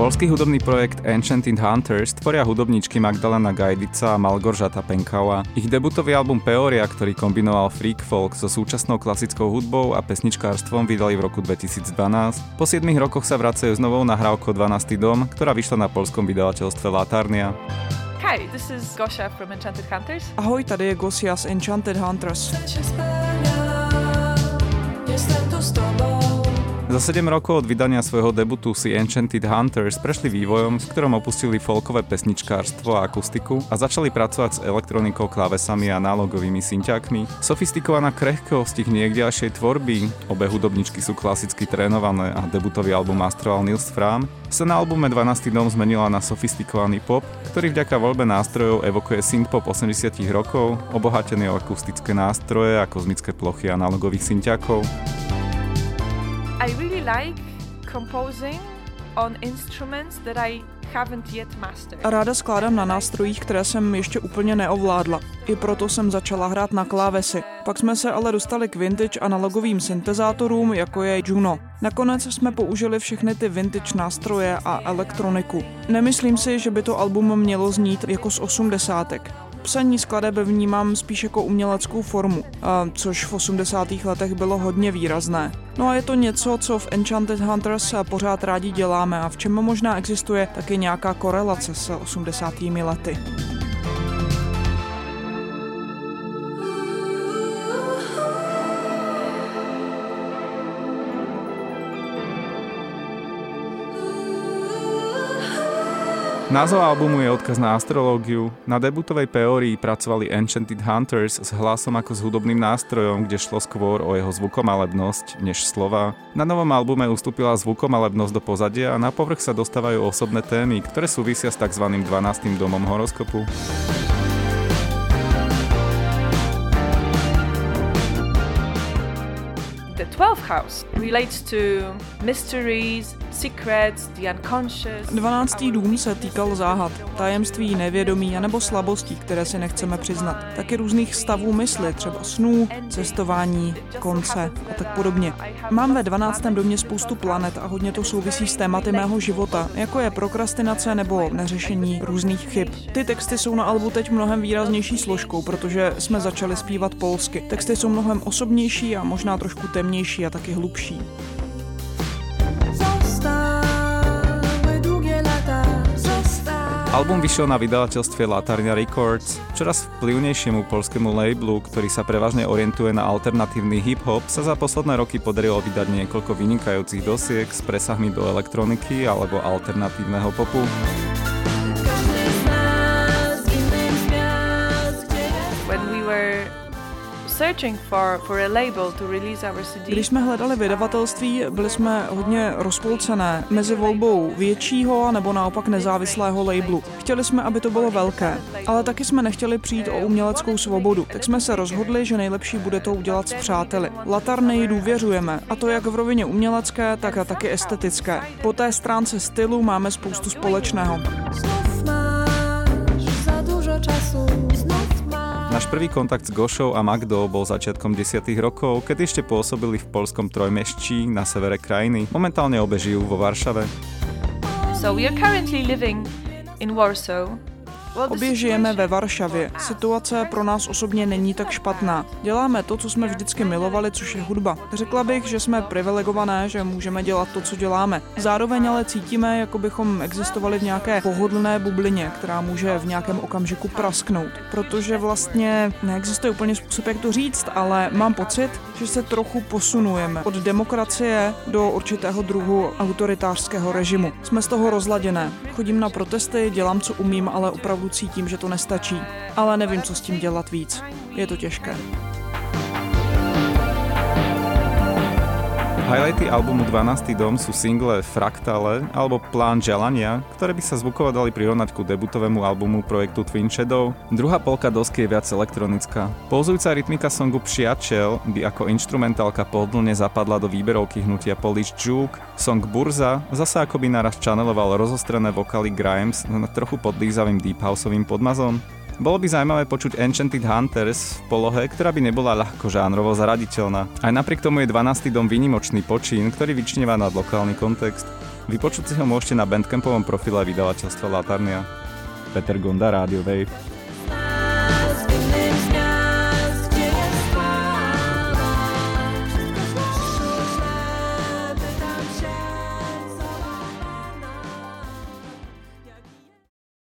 Polský hudobný projekt Enchanted Hunters tvoria hudobníčky Magdalena Gajdica a Malgoržata Penkava. Ich debutový album Peoria, ktorý kombinoval freak folk so súčasnou klasickou hudbou a pesničkárstvom, vydali v roku 2012. Po 7 rokoch sa vracajú s novou nahrávkou 12. dom, ktorá vyšla na polskom vydavateľstve Latarnia. Hi, this is Gosha from Enchanted Hunters. Ahoj, tady je Gosia z Enchanted Hunters. Jestem tu s tobou. Za 7 rokov od vydania svojho debutu si Enchanted Hunters prešli vývojom, s ktorom opustili folkové pesničkárstvo a akustiku a začali pracovať s elektronikou, klávesami a analogovými synťákmi. Sofistikovaná krehkosť ich niekďalšej tvorby, obe hudobničky sú klasicky trénované a debutový album mastroval Nils Fram, sa na albume 12. dom zmenila na sofistikovaný pop, ktorý vďaka voľbe nástrojov evokuje synthpop 80 rokov, obohatený o akustické nástroje a kozmické plochy analogových synťákov. I really like composing on instruments that I haven't yet mastered. Ráda skládám na nástrojích, které jsem ještě úplně neovládla. I proto jsem začala hrát na klávesy. Pak jsme se ale dostali k vintage analogovým syntezátorům, jako je Juno. Nakonec jsme použili všechny ty vintage nástroje a elektroniku. Nemyslím si, že by to album mělo znít jako z osmdesátek. Psaní skladeb vnímám spíš jako uměleckou formu, což v 80. letech bylo hodně výrazné. No a je to něco, co v Enchanted Hunters pořád rádi děláme a v čem možná existuje taky nějaká korelace s 80. lety. Názov albumu je odkaz na astrológiu. Na debutovej peórii pracovali Enchanted Hunters s hlasom ako s hudobným nástrojom, kde šlo skôr o jeho zvukomalebnosť než slova. Na novom albume ustúpila zvukomalebnosť do pozadia a na povrch sa dostávajú osobné témy, ktoré súvisia s tzv. 12. domom horoskopu. The 12th house relates to mysteries, secrets, the unconscious. 12. dům se týkal záhad, tajemství, nevědomí anebo slabostí, které si nechceme přiznat. Taky různých stavů mysli, třeba snů, cestování, konce a tak podobně. Mám ve 12. domě spoustu planet a hodně to souvisí s tématy mého života, jako je prokrastinace nebo neřešení různých chyb. Ty texty jsou na albu teď mnohem výraznější složkou, protože jsme začali zpívat polsky. Texty jsou mnohem osobnější a možná trošku temnější a taky hlubší. Album vyšiel na vydavateľstve Latarnia Records, čoraz vplyvnejšiemu polskému labelu, ktorý sa prevažne orientuje na alternatívny hip-hop, sa za posledné roky podarilo vydať niekoľko vynikajúcich dosiek s presahmi do elektroniky alebo alternatívneho popu. Když jsme hledali vydavatelství, byli jsme hodně rozpolcené mezi volbou většího nebo naopak nezávislého labelu. Chtěli jsme, aby to bylo velké, ale taky jsme nechtěli přijít o uměleckou svobodu, tak jsme se rozhodli, že nejlepší bude to udělat s přáteli. Latarny důvěřujeme, a to jak v rovině umělecké, tak a taky estetické. Po té stránce stylu máme spoustu společného. Náš prvý kontakt s Gošou a Magdou bol začiatkom 10. rokov, keď ešte pôsobili v polskom trojmeščí na severe krajiny. Momentálne obe žijú vo Varšave. So we are currently living in Warsaw Obě žijeme ve Varšavě. Situace pro nás osobně není tak špatná. Děláme to, co jsme vždycky milovali, což je hudba. Řekla bych, že jsme privilegované, že můžeme dělat to, co děláme. Zároveň ale cítíme, jako bychom existovali v nějaké pohodlné bublině, která může v nějakém okamžiku prasknout. Protože vlastně neexistuje úplně způsob, jak to říct, ale mám pocit, že se trochu posunujeme od demokracie do určitého druhu autoritářského režimu. Jsme z toho rozladěné. Chodím na protesty, dělám, co umím, ale opravdu cítím, že to nestačí. Ale nevím, co s tím dělat víc. Je to těžké. Highlighty albumu 12. dom sú single Fraktale alebo Plán želania, ktoré by sa zvukovo dali prirovnať ku debutovému albumu projektu Twin Shadow. Druhá polka dosky je viac elektronická. Pouzujúca rytmika songu Přiačel by ako instrumentálka pohodlne zapadla do výberovky hnutia Polish Juke. Song Burza zase ako by naraz channeloval rozostrené vokály Grimes nad trochu podlízavým deep houseovým podmazom. Bolo by zaujímavé počuť Enchanted Hunters v polohe, ktorá by nebola ľahko žánrovo zaraditeľná. Aj napriek tomu je 12. dom výnimočný počín, ktorý vyčnieva nad lokálny kontext. Vypočuť si ho môžete na bandcampovom profile vydavateľstva Latarnia. Peter Gonda, Radio Wave.